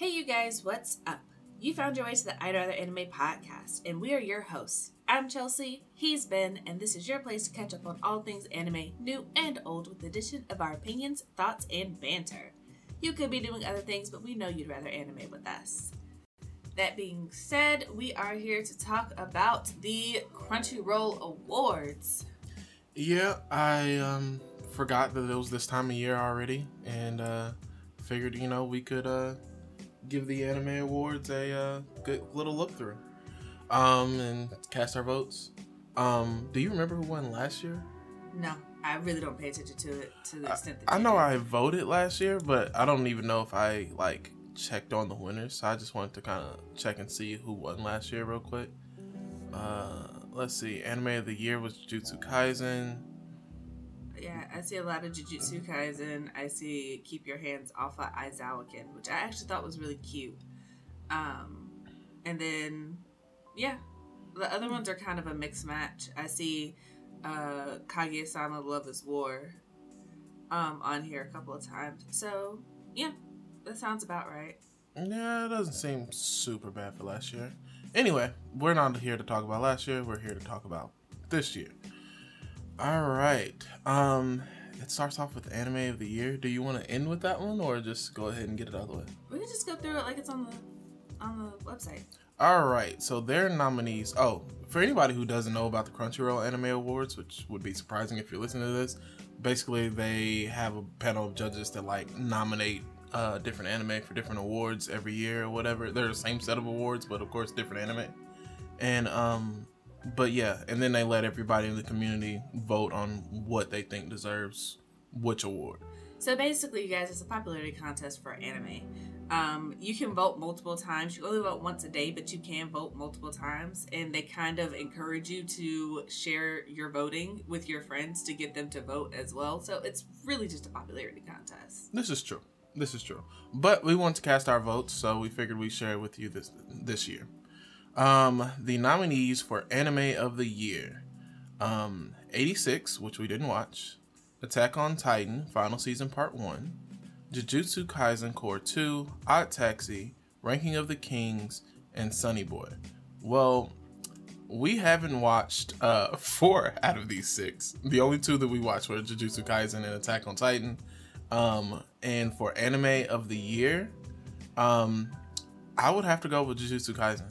Hey, you guys, what's up? You found your way to the I'd Rather Anime podcast, and we are your hosts. I'm Chelsea, he's Ben, and this is your place to catch up on all things anime, new and old, with the addition of our opinions, thoughts, and banter. You could be doing other things, but we know you'd rather anime with us. That being said, we are here to talk about the Crunchyroll Awards. Yeah, I um forgot that it was this time of year already, and uh figured you know we could uh give the anime awards a uh, good little look through, um and cast our votes. Um, do you remember who won last year? No, I really don't pay attention to it to the extent that I you know. I voted last year, but I don't even know if I like checked on the winners. So I just wanted to kind of check and see who won last year real quick. Uh, let's see. Anime of the year was Jujutsu Kaisen. Yeah, I see a lot of Jujutsu Kaisen. I see Keep Your Hands Off of Eizouken, which I actually thought was really cute. Um, and then, yeah, the other ones are kind of a mixed match. I see uh, Kaguya-sama Love is War um, on here a couple of times. So, yeah, that sounds about right. Yeah, it doesn't seem super bad for last year. Anyway, we're not here to talk about last year. We're here to talk about this year. All right. Um, it starts off with anime of the year. Do you want to end with that one, or just go ahead and get it out of the way? We can just go through it like it's on the on the website. All right. So their nominees. Oh, for anybody who doesn't know about the Crunchyroll Anime Awards, which would be surprising if you're listening to this, basically they have a panel of judges that like nominate uh, different anime for different awards every year or whatever. They're the same set of awards, but of course different anime. And um, but yeah, and then they let everybody in the community vote on what they think deserves which award. So basically, you guys, it's a popularity contest for anime. Um, you can vote multiple times. You only vote once a day, but you can vote multiple times. And they kind of encourage you to share your voting with your friends to get them to vote as well. So it's really just a popularity contest. This is true. This is true. But we want to cast our votes, so we figured we'd share it with you this this year. Um, the nominees for Anime of the Year. Um, 86, which we didn't watch. Attack on Titan, Final Season Part 1. Jujutsu Kaisen Cour 2, Odd Taxi, Ranking of the Kings, and Sunny Boy. Well, we haven't watched uh, four out of these six. The only two that we watched were Jujutsu Kaisen and Attack on Titan. Um, and for anime of the year, um, I would have to go with Jujutsu Kaisen.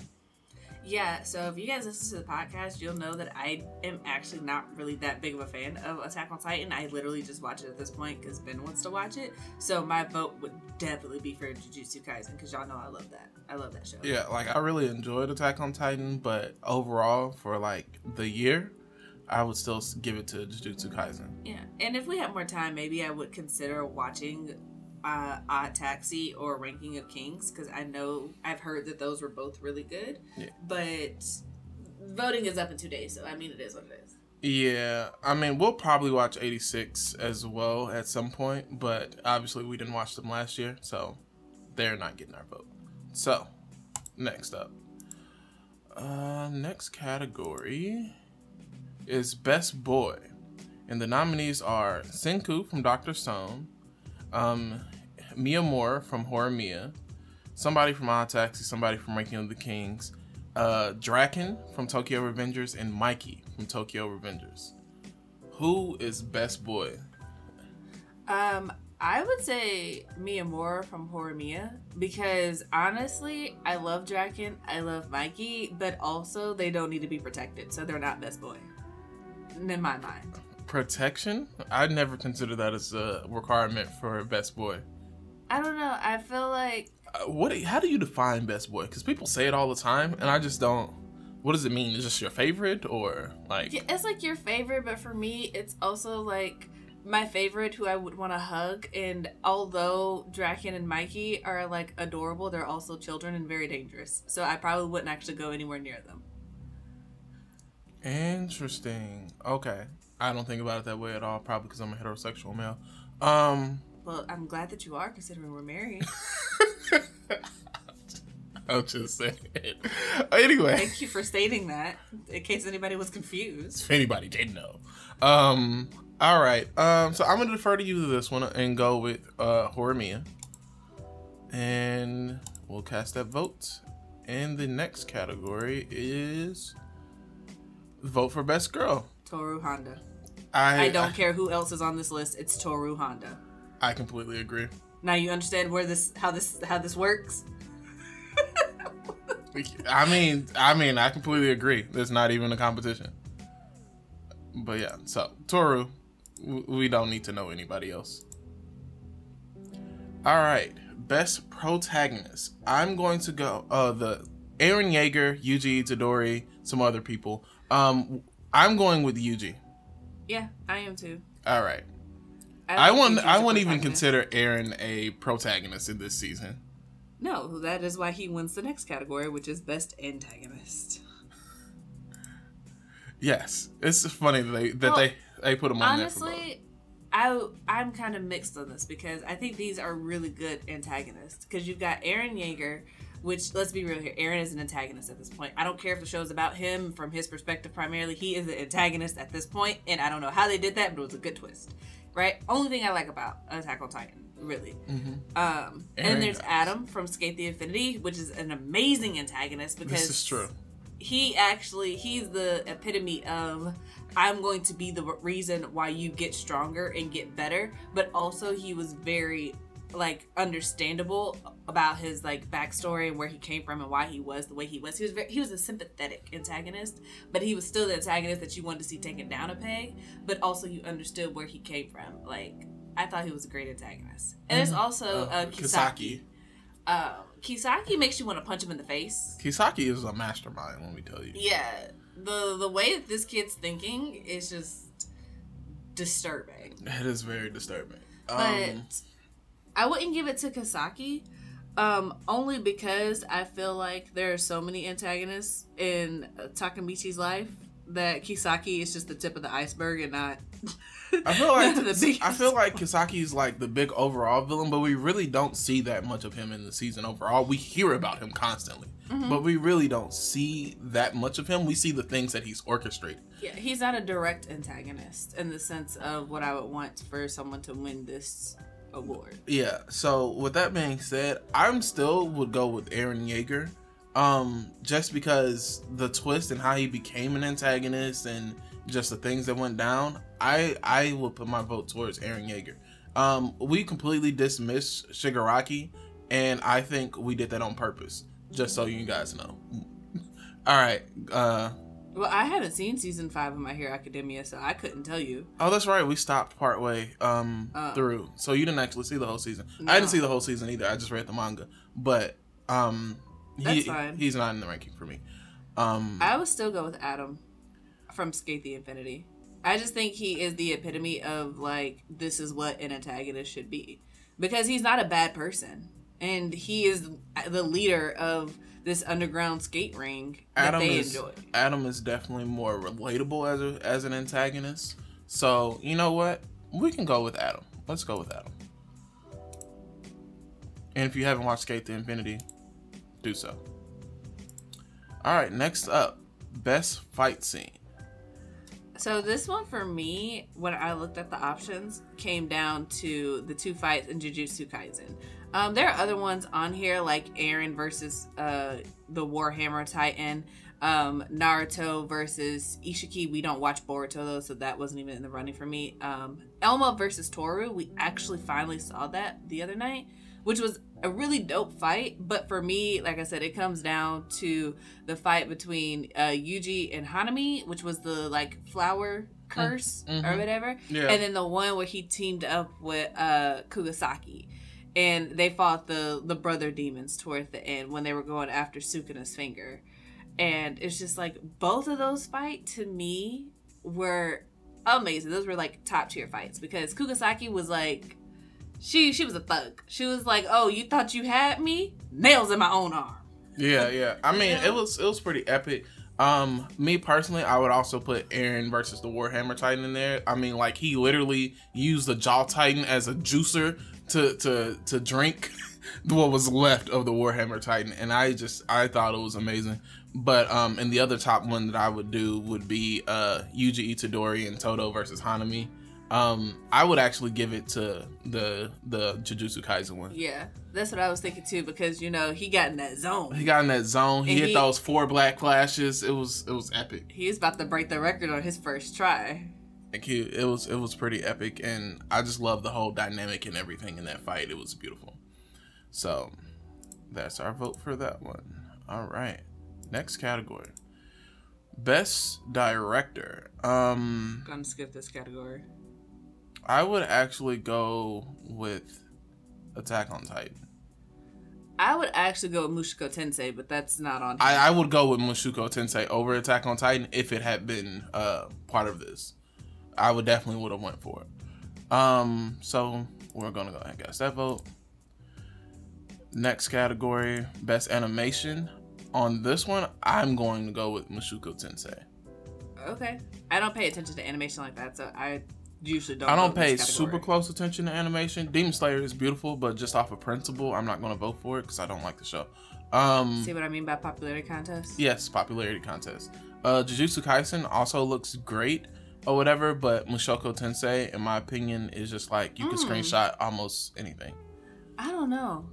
Yeah, so if you guys listen to the podcast, you'll know that I am actually not really that big of a fan of Attack on Titan. I literally just watch it at this point because Ben wants to watch it. So my vote would definitely be for Jujutsu Kaisen because y'all know I love that. I love that show. Yeah, like I really enjoyed Attack on Titan, but overall, for like the year, I would still give it to Jujutsu Kaisen. Yeah, and if we have more time, maybe I would consider watching uh, Odd Taxi or Ranking of Kings because I know I've heard that those were both really good. Yeah. But voting is up in two days, so I mean, it is what it is. Yeah, I mean, we'll probably watch 86 as well at some point, but obviously we didn't watch them last year, so they're not getting our vote. So, next up. Uh, next category is Best Boy. And the nominees are Senku from Dr. Stone, um, Miyamura from Horimiya, somebody from Odd Taxi, somebody from Ranking of the Kings, uh, Draken from Tokyo Revengers, and Mikey from Tokyo Revengers. Who is Best Boy? Um, I would say Miyamura from Horimiya because honestly, I love Draken, I love Mikey, but also they don't need to be protected, so they're not best boy. In my mind. Protection? I'd never consider that as a requirement for Best Boy. I don't know. I feel like Uh, what? How do you define Best Boy? Because people say it all the time, and I just don't. What does it mean? Is this your favorite or like? Yeah, it's like your favorite, but for me, it's also like my favorite who I would want to hug. And although Draken and Mikey are like adorable, they're also children and very dangerous. So I probably wouldn't actually go anywhere near them. Interesting. Okay. I don't think about it that way at all. Probably because I'm a heterosexual male. Um. Well, I'm glad that you are, considering we're married. I'll just say it. Anyway. Thank you for stating that, in case anybody was confused. if anybody didn't know. Um, all right. Um, so I'm gonna defer to you to this one and go with uh Horror And we'll cast that vote. And the next category is vote for best girl. Toru Honda. I I don't care who else is on this list. It's Toru Honda. I completely agree. Now you understand where this how this how this works. I mean, I mean, I completely agree. There's not even a competition. But yeah, so Toru, we don't need to know anybody else. All right, best protagonist. I'm going to go. Uh, the Eren Yeager, Yuji Itadori, some other people. Um, I'm going with Yuji. Yeah, I am too. All right. Like I won't. I won't even consider Eren a protagonist in this season. No, that is why he wins the next category, which is best antagonist. Yes, it's funny that they that Well, they they put him on there. Honestly, I I'm kind of mixed on this because I think these are really good antagonists. Because you've got Eren Yeager, which let's be real here, Eren is an antagonist at this point. I don't care if the show's about him from his perspective primarily. He is an antagonist at this point, and I don't know how they did that, but it was a good twist, right? Only thing I like about Attack on Titan, really. Um, and then there's. Adam from Skate the Infinity, which is an amazing antagonist because This is true. he actually he's the epitome of i'm going to be the reason why you get stronger and get better but also he was very like understandable about his like backstory and where he came from and why he was the way he was. He was very, he was a sympathetic antagonist but he was still the antagonist that you wanted to see taken down a peg but also you understood where he came from. Like i thought he was a great antagonist. And there's also uh, kisaki. Um, kisaki makes you want to punch him in the face. Kisaki is a mastermind. Let me tell you. yeah. The the way that this kid's thinking is just disturbing. It is very disturbing. but Um, i wouldn't give it to kasaki um only because i feel like there are so many antagonists in Takemichi's life that kisaki is just the tip of the iceberg and not I feel like the biggest I feel like Kisaki is like the big overall villain, but we really don't see that much of him in the season overall. We hear about him constantly, Mm-hmm. but we really don't see that much of him. We see the things that he's orchestrated. yeah he's not a direct antagonist in the sense of what i would want for someone to win this award Yeah. So with that being said, I'm still would go with Eren Yeager, um, just because the twist and how he became an antagonist and just the things that went down. I I will put my vote towards Eren Yeager. Um, we completely dismissed Shigaraki, and I think we did that on purpose, just so you guys know. All right. Uh, well i haven't seen season five of my hero academia so i couldn't tell you oh, that's right. We stopped partway um Oh. through, so you didn't actually see the whole season. No. I didn't see the whole season either. I just read the manga, but um, he, That's fine. he's not in the ranking for me. Um, I would still go with Adam from Skate the Infinity. I just think he is the epitome of like this is what an antagonist should be because he's not a bad person and he is the leader of this underground skate ring that Adam they is enjoy. Adam is definitely more relatable as a as an antagonist. So you know what? We can go with Adam. Let's go with Adam. And if you haven't watched Skate to Infinity, do so. All right, next up, best fight scene. So this one for me, when I looked at the options, came down to the two fights in Jujutsu Kaisen. Um, there are other ones on here like Eren versus uh, the Warhammer Titan, um, Naruto versus Isshiki. We don't watch Boruto though, so that wasn't even in the running for me. Um, Elma versus Toru. We actually finally saw that the other night, which was a really dope fight. But for me, like I said, it comes down to the fight between uh, Yuji and Hanami, which was the like flower curse or mhm. whatever, Yeah. and then the one where he teamed up with uh, Kugisaki. And they fought the the brother demons toward the end when they were going after Sukuna's finger. And it's just like both of those fights to me were amazing. Those were like top tier fights because Kugisaki was like she she was a thug. She was like, "Oh, you thought you had me? Nails in my own arm." Yeah, yeah. I mean, Yeah. it was it was pretty epic. Um, me personally, I would also put Eren versus the Warhammer Titan in there. I mean, like he literally used the Jaw Titan as a juicer to to to drink what was left of the Warhammer Titan, and I just I thought it was amazing. But um, and the other top one that I would do would be uh Yuji Itadori and Todo versus Hanami. Um, I would actually give it to the the Jujutsu Kaisen one. Yeah, that's what I was thinking too because you know he got in that zone. He got in that zone. He And hit he- those four black flashes. It was it was epic. He was about to break the record on his first try. Like he, it was it was pretty epic, and I just love the whole dynamic and everything in that fight. It was beautiful. So that's our vote for that one. All right, next category, best director. Um, I'm Gonna skip this category. I would actually go with Attack on Titan. I would actually go with Mushoku Tensei, but that's not on. I, I would go with Mushoku Tensei over Attack on Titan if it had been uh, part of this. I would definitely would have went for it. Um, so we're gonna go ahead and guess that vote. Next category, best animation. On this one, I'm going to go with Mushoku Tensei. okay, I don't pay attention to animation like that, so I usually don't. I don't pay super close attention to animation. Demon Slayer is beautiful, but just off of principle, I'm not going to vote for it because I don't like the show. Um, See what I mean by popularity contest? Yes, popularity contest. Uh, Jujutsu Kaisen also looks great or whatever, but Mushoku Tensei, in my opinion, is just like you can Mm. screenshot almost anything. I don't know.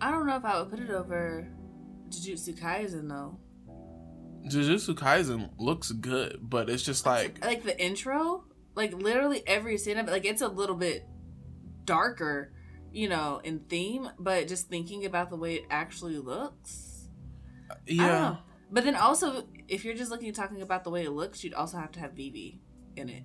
I don't know if I would put it over Jujutsu Kaisen though. Jujutsu Kaisen looks good, but it's just like like the intro, like literally every scene of it, like it's a little bit darker, you know, in theme, but just thinking about the way it actually looks. Yeah. But then also, if you're just looking at talking about the way it looks, you'd also have to have Vivy in it.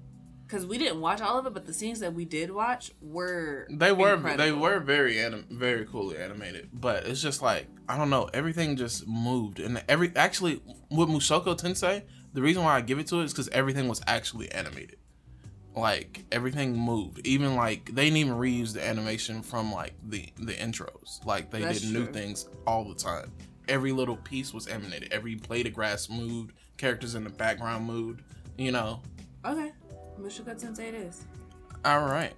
Because we didn't watch all of it, but the scenes that we did watch were they were incredible. they were very anim- very coolly animated, but it's just like I don't know, everything just moved, and every actually with Mushoku Tensei, the reason why I give it to it is because everything was actually animated. Like everything moved. Even like they didn't even reuse the animation from like the the intros. Like they That's did new things all the time. Every little piece was animated. Every blade of grass moved. Characters in the background moved you know? Okay. Mushoku Tensei it is. all right.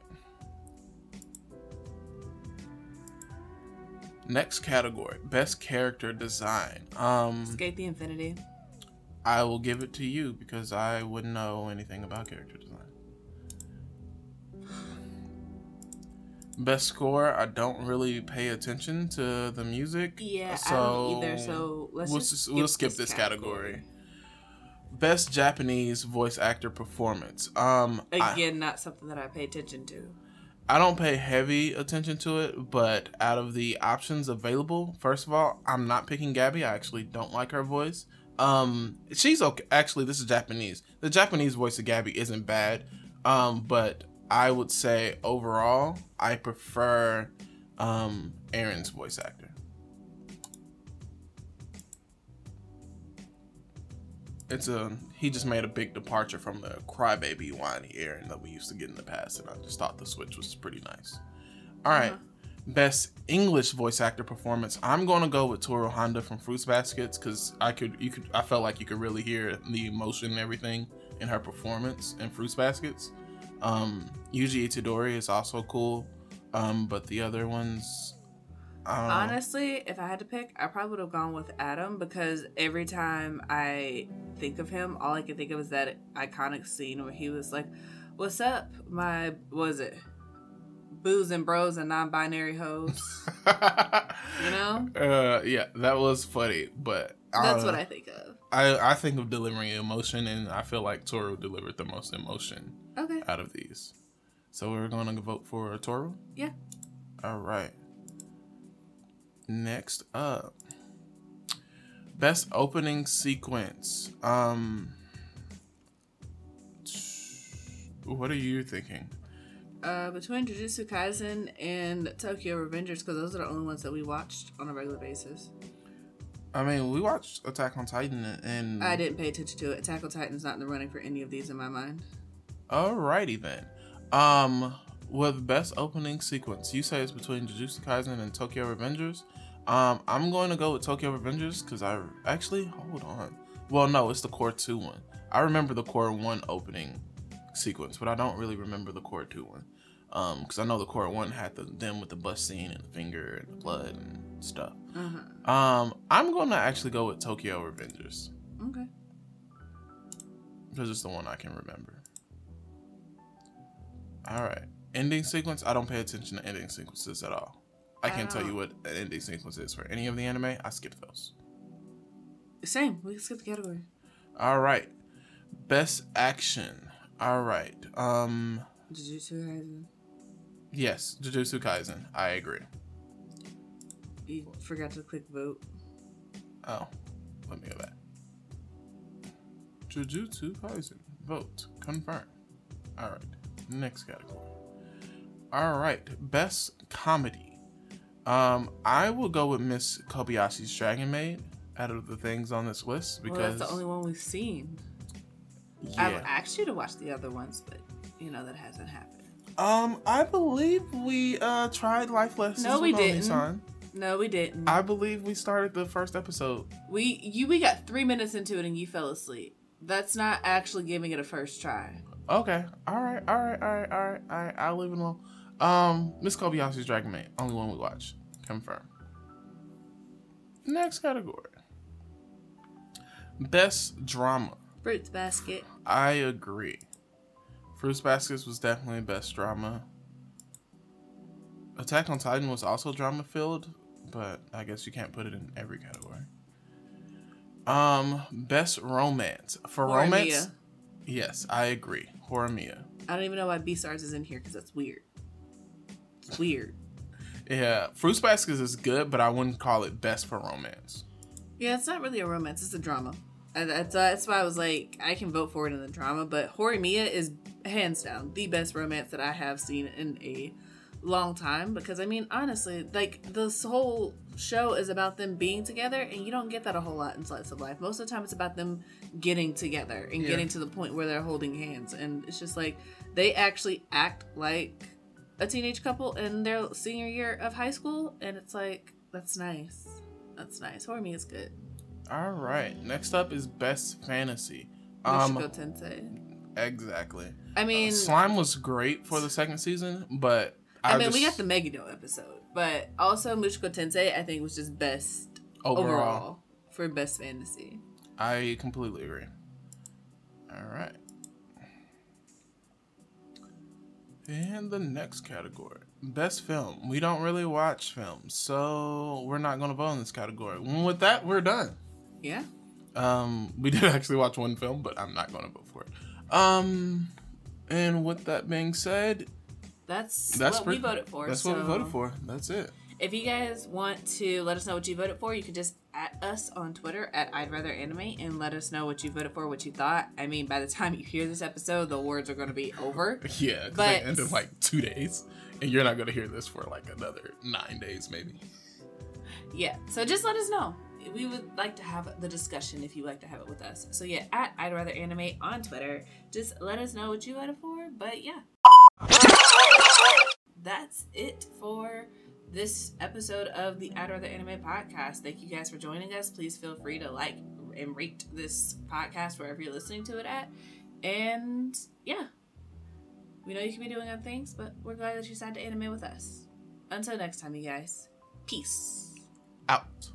Next category. Best character design. Um Skate the Infinity. i will give it to you because i wouldn't know anything about character design Best score, I don't really pay attention to the music. Yeah, so I don't either. So let's we'll, just s- we'll skip this category. Best Japanese voice actor performance. Um, I, Again, not something that I pay attention to. I don't pay heavy attention to it, but out of the options available, first of all, I'm not picking Gabi. I actually don't like her voice. Um, she's okay. Actually, this is Japanese. The Japanese voice of Gabi isn't bad. Um, but I would say overall, I prefer um Eren's voice actor. It's a he just made a big departure from the crybaby whiny Aaron that we used to get in the past, and I just thought the switch was pretty nice. All right, Uh-huh. best English voice actor performance. I'm gonna go with Toru Honda from Fruits Baskets because I could you could I felt like you could really hear the emotion and everything in her performance in Fruits Baskets. Um, Yuji Itadori is also cool, um, but the other ones, I. Honestly, if I had to pick, I probably would have gone with Adam because every time I think of him, all I can think of is that iconic scene where he was like, "What's up, my what was it, booze and bros and non-binary hoes?" you know, Uh, yeah, that was funny, but that's what. I think of. I I think of delivering emotion, and I feel like Toru delivered the most emotion Okay, out of these. So we're gonna vote for Toru. yeah. All right. Next up, best opening sequence. Um, what are you thinking? Uh, between Jujutsu Kaisen and Tokyo Revengers, because those are the only ones that we watched on a regular basis. I mean, we watched Attack on Titan, and I didn't pay attention to it. Attack on Titan's not in the running for any of these in my mind. Alrighty then. Um, with best opening sequence, you say it's between Jujutsu Kaisen and Tokyo Revengers. Um, I'm going to go with Tokyo Revengers because I actually hold on. Well, no, it's the Cour Two one. I remember the Cour One opening sequence, but I don't really remember the Cour Two one. Um, because I know the Cour One had the them with the bust scene and the finger and the blood and stuff. Uh-huh. Um, I'm going to actually go with Tokyo Revengers Okay. because it's the one I can remember. All right. Ending sequence. I don't pay attention to ending sequences at all. I can't tell you what an ending sequence is for any of the anime. I skip those. Same. We skip the category. All right. Best action. All right. Um. Jujutsu Kaisen. Yes, Jujutsu Kaisen. I agree. You forgot to click vote. Oh, let me go back. Jujutsu Kaisen. Vote. Confirm. All right. Next category. All right. Best comedy. Um, I will go with Miss Kobayashi's Dragon Maid out of the things on this list because well, that's the only one we've seen. yeah. I've asked you to watch the other ones, but you know that hasn't happened. Um, I believe we uh tried life lessons. No, we didn't. No, we didn't. I believe we started the first episode. we you we got three minutes into it and you fell asleep. That's not actually giving it a first try. Okay. All right. All right. All right. All right. All right. I'll leave it alone. Um, Miss Kobayashi's Dragon Maid. Only one we watch. Confirm. Next category. Best drama. Fruits basket. I agree. Fruits Baskets was definitely best drama. Attack on Titan was also drama filled, but I guess you can't put it in every category. Um, best romance for Horimiya. romance. Yes, I agree. Horimiya. I don't even know why BEASTARS is in here because that's weird. It's weird. Yeah, Fruits Baskets is good, but I wouldn't call it best for romance. Yeah, it's not really a romance. It's a drama. And that's, uh, that's why I was like, I can vote for it in the drama. But Horimiya is hands down the best romance that I have seen in a long time. Because I mean, honestly, like this whole show is about them being together, and you don't get that a whole lot in slice of life. Most of the time, it's about them getting together and Yeah. getting to the point where they're holding hands, and it's just like they actually act like a teenage couple in their senior year of high school, and it's like that's nice. That's nice. Horimiya is good. All right, next up is best fantasy. Um, Tensei. exactly. I mean, Uh, Slime was great for the second season, but I, I, mean, we got the Megiddo episode, but also Mushoku Tensei, I think, was just best overall. overall, for best fantasy. I completely agree. All right. And the next category, best film. We don't really watch films, so we're not going to vote in this category. With that, we're done. Yeah. Um, we did actually watch one film, but I'm not going to vote for it. Um, and with that being said, That's, that's what pretty- we voted for. That's what we voted for. That's it. If you guys want to let us know what you voted for, you can just at us on Twitter at I'd Rather Anime and let us know what you voted for, what you thought. I mean, by the time you hear this episode, the awards are going to be over. Yeah, 'cause But- they end in like two days, and you're not going to hear this for like another nine days, maybe. Yeah, so just let us know. We would like to have the discussion if you like to have it with us. So yeah, at I'd rather anime on Twitter. Just let us know what you voted for. But yeah, that's it for this episode of the I'd rather anime podcast. Thank you guys for joining us. Please feel free to like and rate this podcast wherever you're listening to it at. And yeah, we know you can be doing other things, but we're glad that you decided to anime with us. Until next time, you guys. Peace. Out.